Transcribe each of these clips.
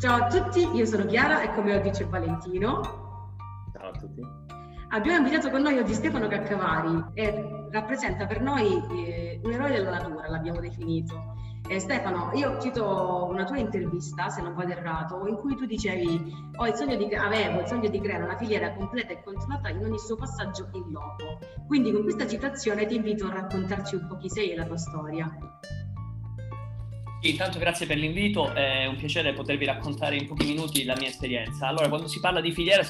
Ciao a tutti, io sono Chiara e come oggi c'è Valentino. Ciao a tutti. Abbiamo invitato con noi oggi Stefano Caccavari e rappresenta per noi eh, un eroe della natura, l'abbiamo definito. Eh, Stefano, io cito una tua intervista, se non vado errato, in cui tu dicevi oh, il di, avevo il sogno di creare una filiera completa e controllata in ogni suo passaggio in loco. Quindi con questa citazione ti invito a raccontarci un po' chi sei e la tua storia. Intanto grazie per l'invito, è un piacere potervi raccontare in pochi minuti la mia esperienza. Allora, quando si parla di filiera,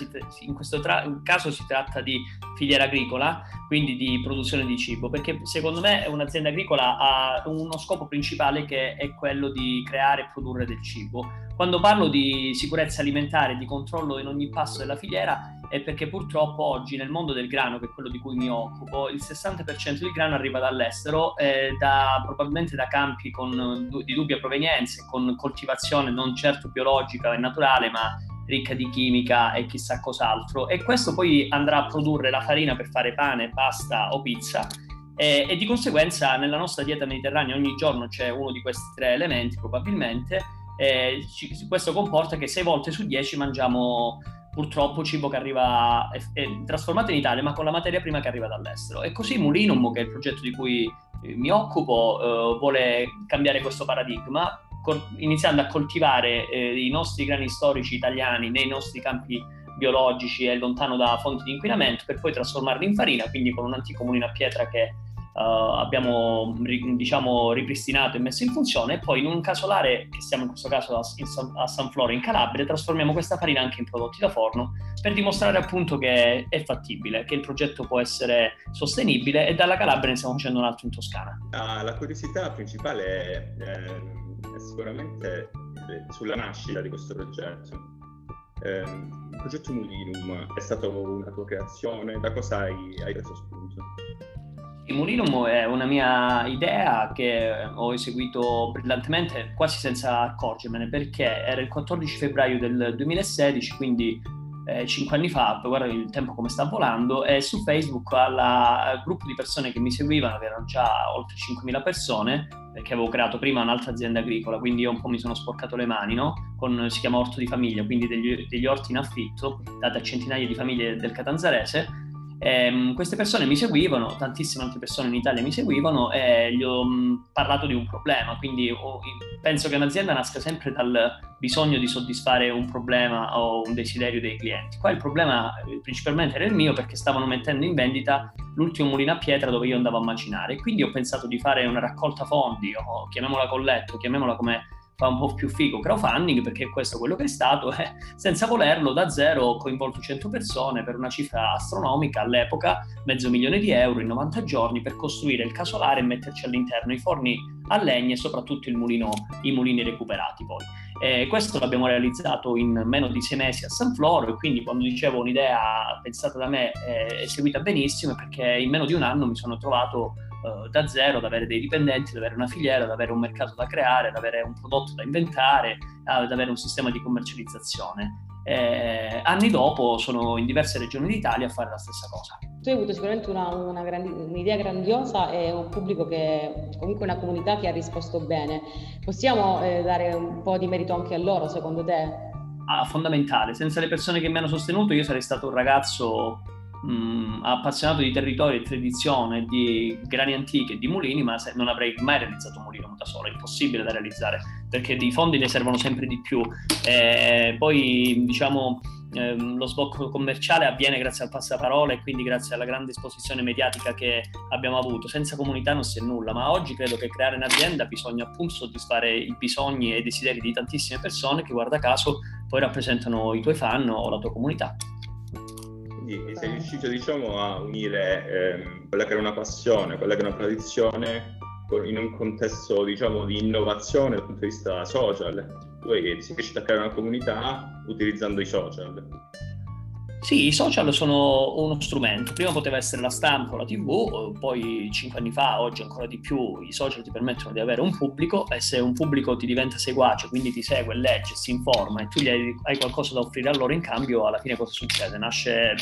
in questo tra- caso si tratta di filiera agricola, quindi di produzione di cibo, perché secondo me un'azienda agricola ha uno scopo principale che è quello di creare e produrre del cibo. Quando parlo di sicurezza alimentare di controllo in ogni passo della filiera, è perché purtroppo oggi nel mondo del grano, che è quello di cui mi occupo, il 60% del grano arriva dall'estero, eh, da, probabilmente da campi con, di dubbia provenienza, con coltivazione non certo biologica e naturale, ma ricca di chimica e chissà cos'altro. E questo poi andrà a produrre la farina per fare pane, pasta o pizza. E, e di conseguenza nella nostra dieta mediterranea ogni giorno c'è uno di questi tre elementi probabilmente. E questo comporta che 6 volte su 10 mangiamo purtroppo cibo che arriva è, è, trasformato in Italia ma con la materia prima che arriva dall'estero. E così Mulinum che è il progetto di cui eh, mi occupo eh, vuole cambiare questo paradigma col- iniziando a coltivare eh, i nostri grani storici italiani nei nostri campi biologici e lontano da fonti di inquinamento per poi trasformarli in farina quindi con un antico mulino a pietra che uh, abbiamo diciamo, ripristinato e messo in funzione e poi in un casolare che siamo in questo caso a, a San Floro in Calabria trasformiamo questa farina anche in prodotti da forno per dimostrare appunto che è fattibile, che il progetto può essere sostenibile e dalla Calabria ne stiamo facendo un altro in Toscana. Ah, la curiosità principale è, è, è sicuramente sulla nascita di questo progetto. Eh, il progetto Mulinum è stato una tua creazione? Da cosa hai, hai preso spunto? Il Mulinum è una mia idea che ho eseguito brillantemente quasi senza accorgermene perché era il 14 febbraio del 2016, quindi eh, 5 anni fa, guarda il tempo come sta volando, e su Facebook al gruppo di persone che mi seguivano, che erano già oltre 5.000 persone, perché avevo creato prima un'altra azienda agricola, quindi io un po' mi sono sporcato le mani, no? Con, si chiama Orto di Famiglia, quindi degli, degli orti in affitto, dati a centinaia di famiglie del Catanzarese, eh, queste persone mi seguivano, tantissime altre persone in Italia mi seguivano e gli ho mh, parlato di un problema, quindi ho, penso che un'azienda nasca sempre dal bisogno di soddisfare un problema o un desiderio dei clienti. Qua il problema eh, principalmente era il mio perché stavano mettendo in vendita l'ultimo mulino a pietra dove io andavo a macinare quindi ho pensato di fare una raccolta fondi o chiamiamola colletto, chiamiamola come fa un po' più figo crowdfunding perché questo è quello che è stato e senza volerlo da zero ho coinvolto 100 persone per una cifra astronomica all'epoca, mezzo milione di euro in 90 giorni per costruire il casolare e metterci all'interno i forni a legna e soprattutto il mulino, i mulini recuperati poi. E questo l'abbiamo realizzato in meno di sei mesi a San Floro e quindi quando dicevo un'idea pensata da me è eseguita benissimo perché in meno di un anno mi sono trovato uh, da zero, ad avere dei dipendenti, ad avere una filiera, ad avere un mercato da creare, ad avere un prodotto da inventare, ad avere un sistema di commercializzazione. Eh, anni dopo sono in diverse regioni d'Italia a fare la stessa cosa. Tu hai avuto sicuramente una, una grandi, un'idea grandiosa e un pubblico che, comunque una comunità che ha risposto bene. Possiamo eh, dare un po' di merito anche a loro, secondo te? Ah, fondamentale. Senza le persone che mi hanno sostenuto io sarei stato un ragazzo mh, appassionato di territorio e tradizione, di grani antiche e di mulini, ma non avrei mai realizzato un mulino da è impossibile da realizzare, perché di fondi ne servono sempre di più. E poi, diciamo, ehm, lo sbocco commerciale avviene grazie al passaparola e quindi grazie alla grande esposizione mediatica che abbiamo avuto. Senza comunità non si è nulla, ma oggi credo che creare un'azienda bisogna appunto soddisfare i bisogni e i desideri di tantissime persone che guarda caso poi rappresentano i tuoi fan o la tua comunità Quindi sei riuscito diciamo, a unire ehm, quella che era una passione, quella che è una tradizione in un contesto diciamo, di innovazione dal punto di vista social. Tu sei riuscito a creare una comunità utilizzando i social. Sì, i social sono uno strumento. Prima poteva essere la stampa o la TV, poi cinque anni fa, oggi ancora di più, i social ti permettono di avere un pubblico e se un pubblico ti diventa seguace, quindi ti segue, legge, si informa e tu gli hai, hai qualcosa da offrire a loro in cambio, alla fine cosa succede? Nasce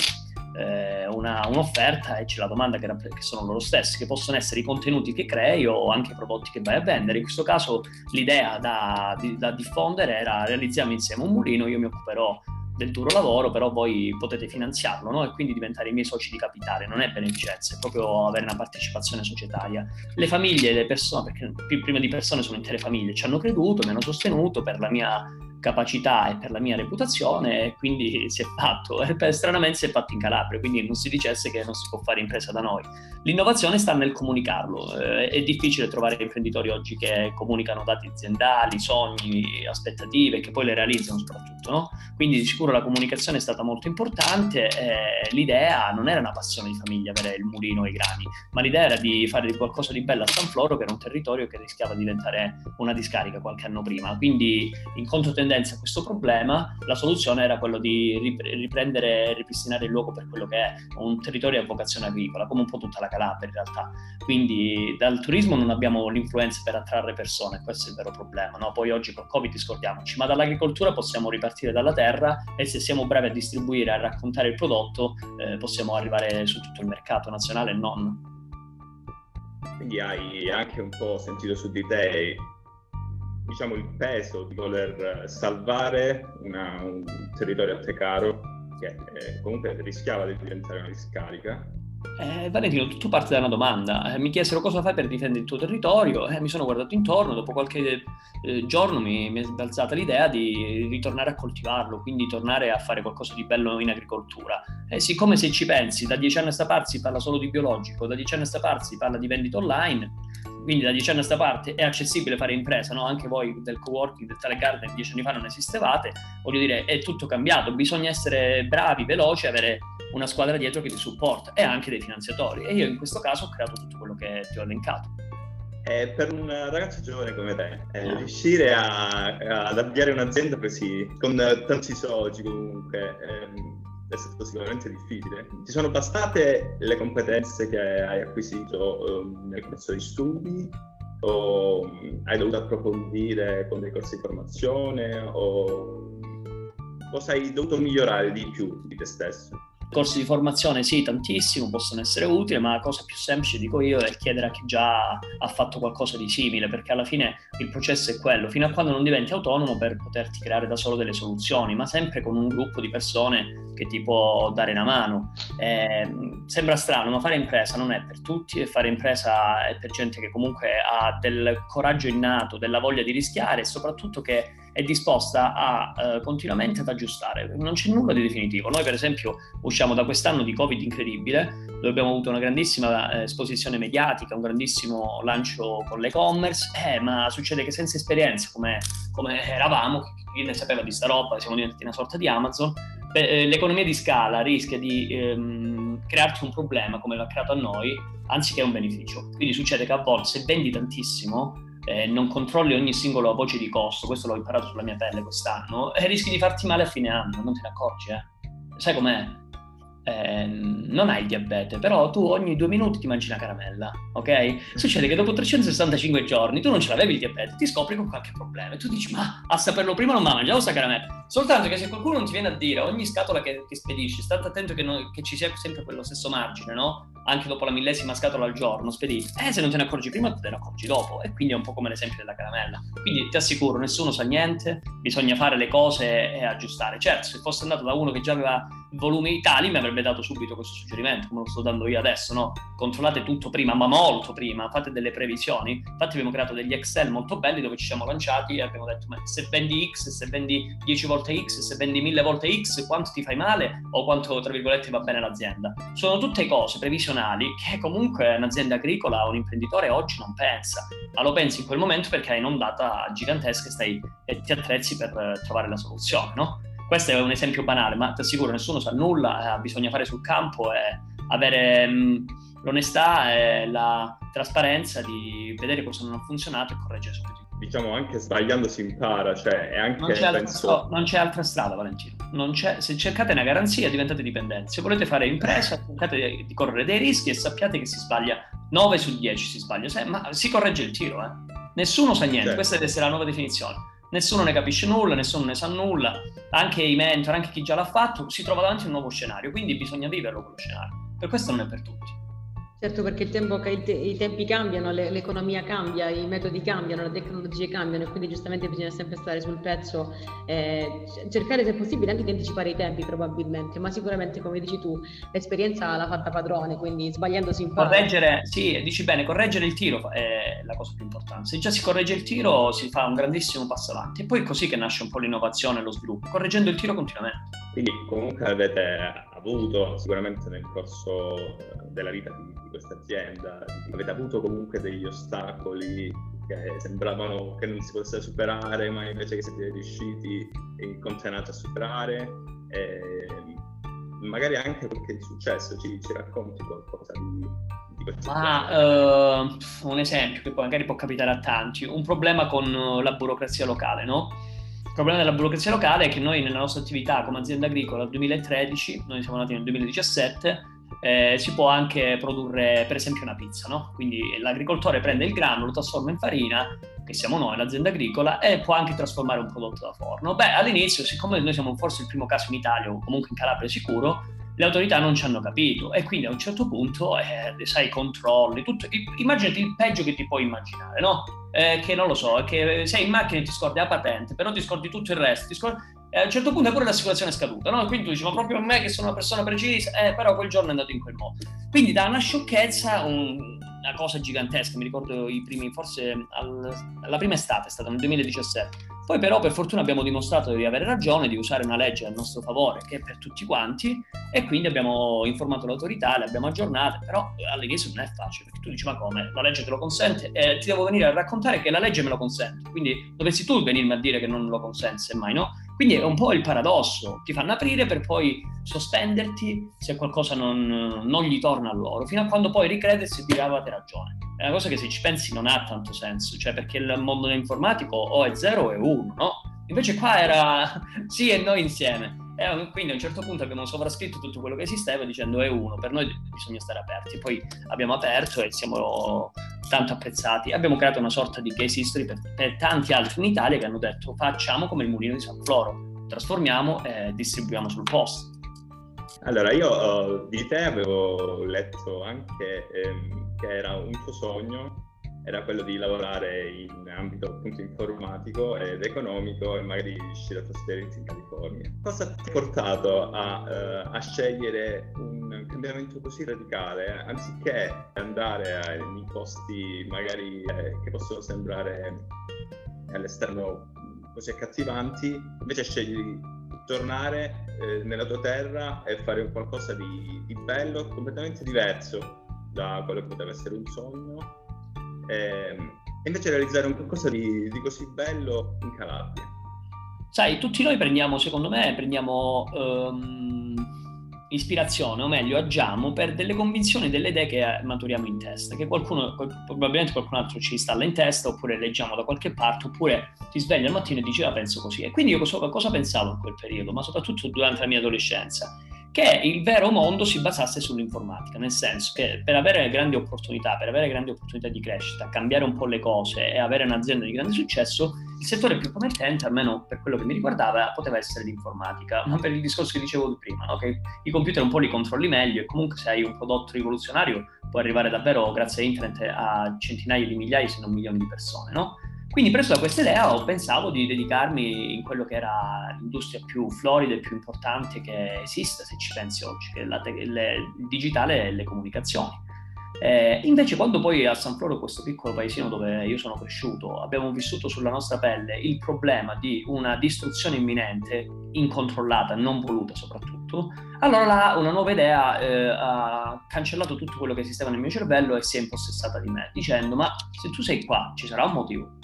eh, una, un'offerta e c'è la domanda che, che, sono loro stessi, che possono essere i contenuti che crei o anche i prodotti che vai a vendere. In questo caso l'idea da, di, da diffondere era realizziamo insieme un mulino, io mi occuperò del duro lavoro, però voi potete finanziarlo no? e quindi diventare i miei soci di capitale. Non è beneficenza, è proprio avere una partecipazione societaria. Le famiglie, le persone, perché prima di persone sono intere famiglie, ci hanno creduto, mi hanno sostenuto per la mia capacità e per la mia reputazione e quindi si è fatto. Stranamente si è fatto in Calabria, quindi non si dicesse che non si può fare impresa da noi. L'innovazione sta nel comunicarlo. Eh, è difficile trovare imprenditori oggi che comunicano dati aziendali, sogni, aspettative, che poi le realizzano soprattutto. No? Quindi di sicuro la comunicazione è stata molto importante. Eh, l'idea non era una passione di famiglia avere il mulino e i grani, ma l'idea era di fare qualcosa di bello a San Floro, che era un territorio che rischiava di diventare una discarica qualche anno prima. Quindi in controtendenza a questo problema, la soluzione era quello di riprendere e ripristinare il luogo per quello che è un territorio a vocazione agricola, come un po' tutta la Calabria in realtà. Quindi dal turismo non abbiamo l'influenza per attrarre persone, questo è il vero problema. No? Poi oggi col Covid scordiamoci, ma dall'agricoltura possiamo ripartire dalla terra e se siamo bravi a distribuire, a raccontare il prodotto, eh, possiamo arrivare su tutto il mercato nazionale e non. Quindi hai anche un po' sentito su di te diciamo, il peso di voler salvare una, un territorio a te caro che eh, comunque rischiava di diventare una discarica eh, Valentino, tutto parte da una domanda. Eh, mi chiesero cosa fai per difendere il tuo territorio, eh, mi sono guardato intorno, dopo qualche eh, giorno mi, mi, è balzata l'idea di ritornare a coltivarlo, quindi tornare a fare qualcosa di bello in agricoltura. E siccome se ci pensi, da dieci anni a sta parte si parla solo di biologico, da dieci anni a sta parte si parla di vendita online, quindi da dieci anni a sta parte è accessibile fare impresa, no? anche voi del co-working, del telegarden dieci anni fa non esistevate, voglio dire è tutto cambiato, bisogna essere bravi, veloci, avere una squadra dietro che ti supporta e anche dei finanziatori. E io in questo caso ho creato tutto quello che ti ho elencato. Eh, per un ragazzo giovane come te, eh, riuscire a, ad avviare un'azienda così, con tanti soci comunque, ehm, è stato sicuramente difficile. Ti sono bastate le competenze che hai acquisito ehm, nel corso di studi o hai dovuto approfondire con dei corsi di formazione o cosa hai dovuto migliorare di più di te stesso? Corsi di formazione sì, tantissimo, possono essere utili, ma la cosa più semplice, dico io, è chiedere a chi già ha fatto qualcosa di simile, perché alla fine il processo è quello, fino a quando non diventi autonomo per poterti creare da solo delle soluzioni, ma sempre con un gruppo di persone che ti può dare una mano. Eh, sembra strano, ma fare impresa non è per tutti fare impresa è per gente che comunque ha del coraggio innato, della voglia di rischiare e soprattutto che è disposta a eh, continuamente ad aggiustare. Non c'è nulla di definitivo. Noi, per esempio, usciamo da quest'anno di Covid incredibile, dove abbiamo avuto una grandissima eh, esposizione mediatica, un grandissimo lancio con l'e-commerce, eh, ma succede che senza esperienza, come, come eravamo, chi ne sapeva di sta roba, siamo diventati una sorta di Amazon, beh, l'economia di scala rischia di ehm, crearti un problema come l'ha creato a noi, anziché un beneficio. Quindi succede che a volte se vendi tantissimo, eh, non controlli ogni singola voce di costo, questo l'ho imparato sulla mia pelle quest'anno, e rischi di farti male a fine anno, non te ne accorgi, eh. Sai com'è? Eh, non hai il diabete, però tu ogni due minuti ti mangi una caramella, ok? Succede che dopo 365 giorni tu non ce l'avevi il diabete, ti scopri con qualche problema e tu dici, ma a saperlo prima non mi mangiavo questa caramella. Soltanto che se qualcuno non ti viene a dire ogni scatola che, che spedisci, state attento che, non, che ci sia sempre quello stesso margine, no? Anche dopo la millesima scatola al giorno, spediti, eh, se non te ne accorgi prima, te ne accorgi dopo. E quindi è un po' come l'esempio della caramella. Quindi ti assicuro, nessuno sa niente, bisogna fare le cose e aggiustare. Certo, se fosse andato da uno che già aveva volumi tali, mi avrebbe dato subito questo suggerimento, come lo sto dando io adesso, no? Controllate tutto prima, ma molto prima, fate delle previsioni. Infatti abbiamo creato degli Excel molto belli dove ci siamo lanciati e abbiamo detto, ma se vendi X, se vendi 10 volte X, se vendi 1000 volte X, quanto ti fai male o quanto, tra virgolette, va bene l'azienda? Sono tutte cose previsionali tradizionali che comunque un'azienda agricola o un imprenditore oggi non pensa, ma lo pensi in quel momento perché hai un'ondata gigantesca e, stai, e ti attrezzi per trovare la soluzione, no? questo è un esempio banale, ma ti assicuro, nessuno sa nulla, eh, bisogna fare sul campo e avere mh, l'onestà e la trasparenza di vedere cosa non ha funzionato e correggere subito. Diciamo anche sbagliando si impara, cioè è anche... Non c'è, penso... altra, non c'è altra strada, Valentino. se cercate una garanzia diventate dipendenti. Se volete fare impresa, cercate di correre dei rischi e sappiate che si sbaglia 9 su 10 si sbaglia, ma si corregge il tiro, eh. Nessuno sa niente, certo. questa deve essere la nuova definizione nessuno ne capisce nulla, nessuno ne sa nulla, anche i mentor, anche chi già l'ha fatto, si trova davanti a un nuovo scenario, quindi bisogna viverlo quello scenario. Per questo non è per tutti. Certo, perché il tempo, i tempi cambiano, l'economia cambia, i metodi cambiano, le tecnologie cambiano e quindi giustamente bisogna sempre stare sul pezzo, eh, cercare se possibile anche di anticipare i tempi probabilmente, ma sicuramente come dici tu l'esperienza l'ha fatta padrone, quindi sbagliando si impara. Correggere, sì, dici bene, correggere il tiro è la cosa più importante. Se già si corregge il tiro si fa un grandissimo passo avanti e poi è così che nasce un po' l'innovazione e lo sviluppo, correggendo il tiro continuamente. Quindi comunque avete avuto sicuramente nel corso della vita di di questa azienda? Avete avuto comunque degli ostacoli che sembravano che non si potesse superare, ma invece che siete riusciti e continuate a superare? E magari anche qualche successo, ci, ci racconti qualcosa di? Ah, uh, un esempio che poi magari può capitare a tanti, un problema con la burocrazia locale, no? Il problema della burocrazia locale è che noi nella nostra attività come azienda agricola dal 2013, noi siamo nati nel 2017, eh, si può anche produrre per esempio una pizza, no? Quindi l'agricoltore prende il grano, lo trasforma in farina, che siamo noi, l'azienda agricola, e può anche trasformare un prodotto da forno. Beh, all'inizio, siccome noi siamo forse il primo caso in Italia o comunque in Calabria sicuro, le autorità non ci hanno capito e quindi a un certo punto, eh, sai, controlli, tutto, immaginati il peggio che ti puoi immaginare, no? Eh, che non lo so, che sei in macchina e ti scordi la patente, però ti scordi tutto il resto, scordi, e a un certo punto pure l'assicurazione è scaduta, no? Quindi tu dici, ma proprio a me che sono una persona precisa, eh, però quel giorno è andato in quel modo. Quindi da una sciocchezza, un, una cosa gigantesca, mi ricordo i primi, forse al, la prima estate è stata nel 2017. Poi però per fortuna abbiamo dimostrato di avere ragione, di usare una legge a nostro favore che è per tutti quanti e quindi abbiamo informato l'autorità, le abbiamo aggiornate, però all'inizio non è facile perché tu dici ma come, la legge te lo consente e ti devo venire a raccontare che la legge me lo consente, quindi dovessi tu venirmi a dire che non lo consente, semmai no? Quindi è un po' il paradosso, ti fanno aprire per poi sospenderti se qualcosa non, non gli torna a loro, fino a quando poi ricredersi e dire avete ragione. È una cosa che se ci pensi non ha tanto senso, cioè perché il mondo informatico o è 0 o è 1, no? Invece qua era sì e noi insieme. E quindi a un certo punto abbiamo sovrascritto tutto quello che esisteva dicendo è uno, per noi bisogna stare aperti. Poi abbiamo aperto e siamo tanto apprezzati. Abbiamo creato una sorta di case history per, per tanti altri in Italia che hanno detto facciamo come il mulino di San Floro, trasformiamo e distribuiamo sul posto. Allora, io uh, di te avevo letto anche ehm, che era un tuo sogno era quello di lavorare in ambito appunto informatico ed economico e magari riuscire a trasferirsi in California. Cosa ti ha portato a, uh, a scegliere un cambiamento così radicale, anziché andare nei posti magari eh, che possono sembrare all'esterno così accattivanti, invece scegli di tornare eh, nella tua terra e fare qualcosa di, di bello, completamente diverso da quello che poteva essere un sogno e ehm, invece realizzare un qualcosa di, di, così bello in Calabria. Sai, tutti noi prendiamo, secondo me, prendiamo um, ispirazione, o meglio, agiamo per delle convinzioni, delle idee che maturiamo in testa, che qualcuno, probabilmente qualcun altro ci installa in testa, oppure leggiamo da qualche parte, oppure ti svegli al mattino e dici, la ah, penso così. E quindi io cosa, cosa pensavo in quel periodo, ma soprattutto durante la mia adolescenza? Che il vero mondo si basasse sull'informatica, nel senso che per avere grandi opportunità, per avere grandi opportunità di crescita, cambiare un po' le cose e avere un'azienda di grande successo, il settore più promettente, almeno per quello che mi riguardava, poteva essere l'informatica, ma per il discorso che dicevo prima, no? che i computer un po' li controlli meglio e comunque se hai un prodotto rivoluzionario puoi arrivare davvero, grazie a internet, a centinaia di migliaia, se non milioni di persone, no? Quindi preso da questa idea ho pensato di dedicarmi in quello che era l'industria più florida e più importante che esiste, se ci pensi oggi, che è la le, il digitale e le comunicazioni. Eh, invece quando poi a San Floro, questo piccolo paesino dove io sono cresciuto, abbiamo vissuto sulla nostra pelle il problema di una distruzione imminente, incontrollata, non voluta soprattutto, allora là una nuova idea eh, ha cancellato tutto quello che esisteva nel mio cervello e si è impossessata di me, dicendo ma se tu sei qua ci sarà un motivo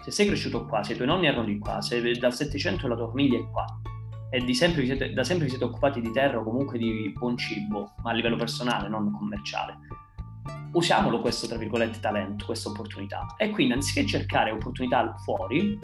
se sei cresciuto qua, se i tuoi nonni erano di qua, se dal Settecento la tua famiglia è qua, e sempre siete, da sempre vi siete occupati di terra o comunque di buon cibo, ma a livello personale, non commerciale. Usiamolo questo, tra virgolette, talento, questa opportunità. E quindi anziché cercare opportunità fuori,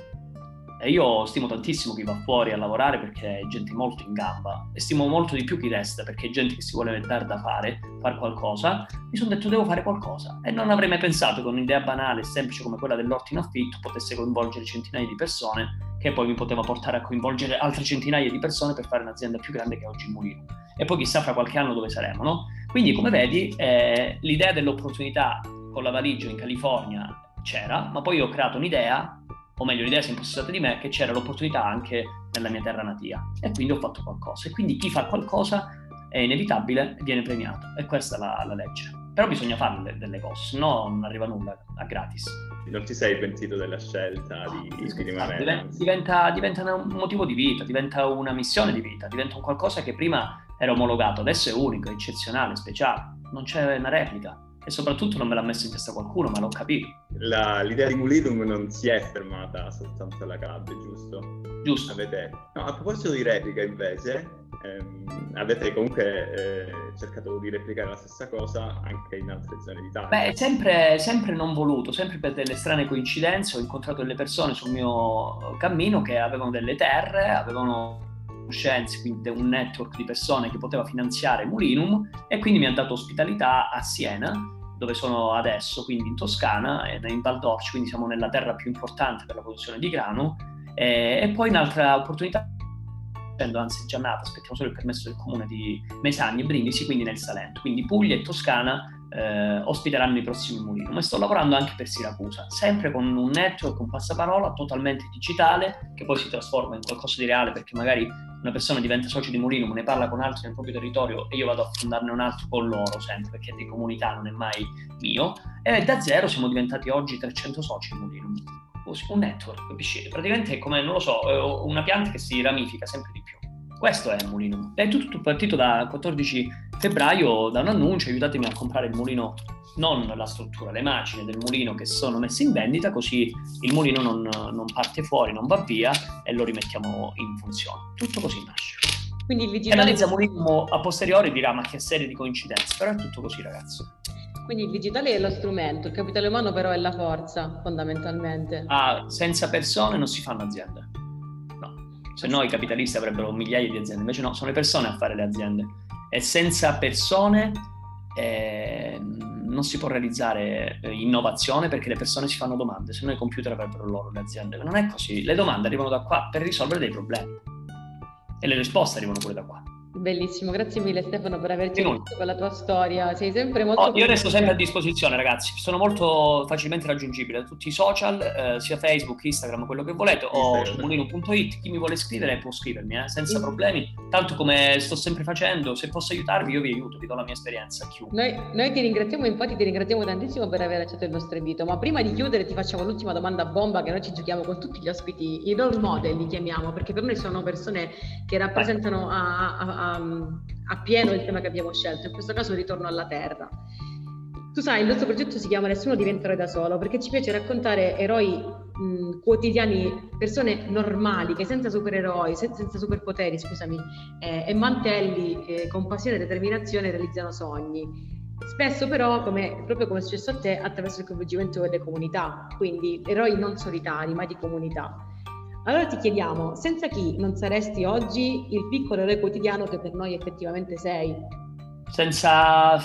e io stimo tantissimo chi va fuori a lavorare perché è gente molto in gamba e stimo molto di più chi resta perché è gente che si vuole dare da fare, fare qualcosa. Mi sono detto devo fare qualcosa e non avrei mai pensato che un'idea banale e semplice come quella dell'orto in affitto potesse coinvolgere centinaia di persone che poi mi poteva portare a coinvolgere altre centinaia di persone per fare un'azienda più grande che oggi Mulino. E poi chissà fra qualche anno dove saremo, no? Quindi come vedi eh, l'idea dell'opportunità con la valigia in California c'era, ma poi ho creato un'idea o meglio l'idea si è impossessata di me, che c'era l'opportunità anche nella mia terra natia e quindi ho fatto qualcosa. E quindi chi fa qualcosa è inevitabile viene premiato e questa è la, la legge. Però bisogna fare delle cose, se no non arriva nulla a gratis. Non ti sei pentito della scelta di, no, di rimanere? Diventa, diventa, un motivo di vita, diventa una missione di vita, diventa un qualcosa che prima era omologato, adesso è unico, eccezionale, speciale, non c'è una replica e soprattutto non me l'ha messo in testa qualcuno, ma l'ho capito. La, l'idea di Mulidum non si è fermata soltanto alla Calabria, giusto? Giusto. Avete... No, a proposito di replica invece, ehm, avete comunque eh, cercato di replicare la stessa cosa anche in altre zone d'Italia? Beh, sempre, sempre non voluto, sempre per delle strane coincidenze ho incontrato delle persone sul mio cammino che avevano delle terre, avevano conoscenze, quindi un network di persone che poteva finanziare Mulinum e quindi mi ha dato ospitalità a Siena dove sono adesso, quindi in Toscana in Val d'Orci, quindi siamo nella terra più importante per la produzione di grano. E, e poi un'altra opportunità anzi già nata, aspettiamo solo il permesso del comune di Mesagni e Brindisi, quindi nel Salento, quindi Puglia e Toscana eh, ospiteranno i prossimi mulini, ma sto lavorando anche per Siracusa, sempre con un network, un passaparola totalmente digitale che poi si trasforma in qualcosa di reale perché magari una persona diventa socio di Mulino, ne parla con altri nel proprio territorio e io vado a fondarne un altro con loro sempre perché di comunità non è mai mio e da zero siamo diventati oggi 300 soci di Mulino un network, capisci? Praticamente è come, non lo so, una pianta che si ramifica sempre di più. Questo è il mulino. È tutto partito da 14 febbraio da un annuncio, aiutatemi a comprare il mulino non la struttura, le macine del mulino che sono messe in vendita, così il mulino non, non parte fuori, non va via e lo rimettiamo in funzione. Tutto così nasce. Quindi il digitale... Analizza mulino a posteriori dirà ma che serie di coincidenze, però è tutto così ragazzi. Quindi il digitale è lo strumento, il capitale umano però è la forza fondamentalmente. Ah, senza persone non si fanno aziende. Se no i capitalisti avrebbero migliaia di aziende, invece no, sono le persone a fare le aziende. E senza persone eh, non si può realizzare eh, innovazione perché le persone si fanno domande, se no i computer avrebbero loro le aziende. Non è così, le domande arrivano da qua per risolvere dei problemi e le risposte arrivano pure da qua. Bellissimo, grazie mille Stefano per averci aiutato con la tua storia. Sei sempre molto. Oh, io resto sempre a disposizione, ragazzi. Sono molto facilmente raggiungibile da tutti i social, eh, sia Facebook, Instagram, quello che volete, o mulino.it. Chi mi vuole scrivere può scrivermi eh, senza problemi. Tanto come sto sempre facendo, se posso aiutarvi, io vi aiuto, vi do la mia esperienza. Noi, noi, ti ringraziamo, infatti, ti ringraziamo tantissimo per aver accettato il nostro invito. Ma prima di chiudere, ti facciamo l'ultima domanda bomba che noi ci giochiamo con tutti gli ospiti, i role model li chiamiamo, perché per noi sono persone che rappresentano a, a, a a, pieno il tema che abbiamo scelto, in questo caso ritorno alla terra. Tu sai, il nostro progetto si chiama Nessuno diventa eroe da solo, perché ci piace raccontare eroi mh, quotidiani, persone normali, che senza supereroi, senza, senza superpoteri, scusami, eh, e mantelli, eh, con passione e determinazione realizzano sogni. Spesso però, come, proprio come è successo a te, attraverso il coinvolgimento delle comunità, quindi eroi non solitari, ma di comunità. Allora ti chiediamo, senza chi non saresti oggi il piccolo eroe quotidiano che per noi effettivamente sei? Senza,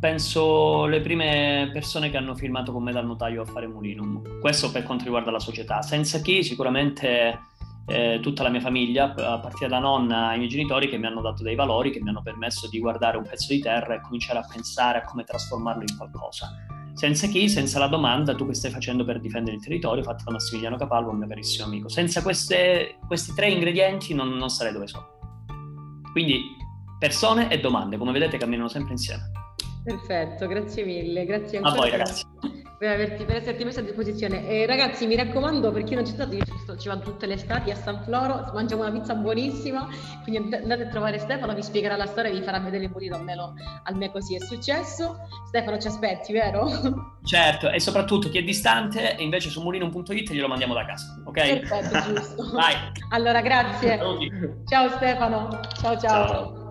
penso, le prime persone che hanno firmato con me dal notaio a fare Mulinum. Questo per quanto riguarda la società. Senza chi sicuramente eh, tutta la mia famiglia, a partire da nonna ai miei genitori, che mi hanno dato dei valori, che mi hanno permesso di guardare un pezzo di terra e cominciare a pensare a come trasformarlo in qualcosa senza chi, senza la domanda, tu che stai facendo per difendere il territorio, fatta da Massimiliano Capalvo, un mio carissimo amico. Senza queste, questi tre ingredienti non, non sarei dove sono. Quindi persone e domande, come vedete, camminano sempre insieme. Perfetto, grazie mille, grazie ancora. A voi ragazzi per, averti, per esserti messa a disposizione. E ragazzi, mi raccomando, per chi non c'è stato, io ci, sto, ci vado tutte le estati a San Floro, mangiamo una pizza buonissima, quindi andate a trovare Stefano, vi spiegherà la storia e vi farà vedere il pulito almeno a me così è successo. Stefano ci aspetti, vero? Certo, e soprattutto chi è distante e invece su mulinum.it glielo mandiamo da casa, ok? Perfetto, giusto. Vai. Allora, grazie. Ciao Stefano. ciao. ciao. ciao.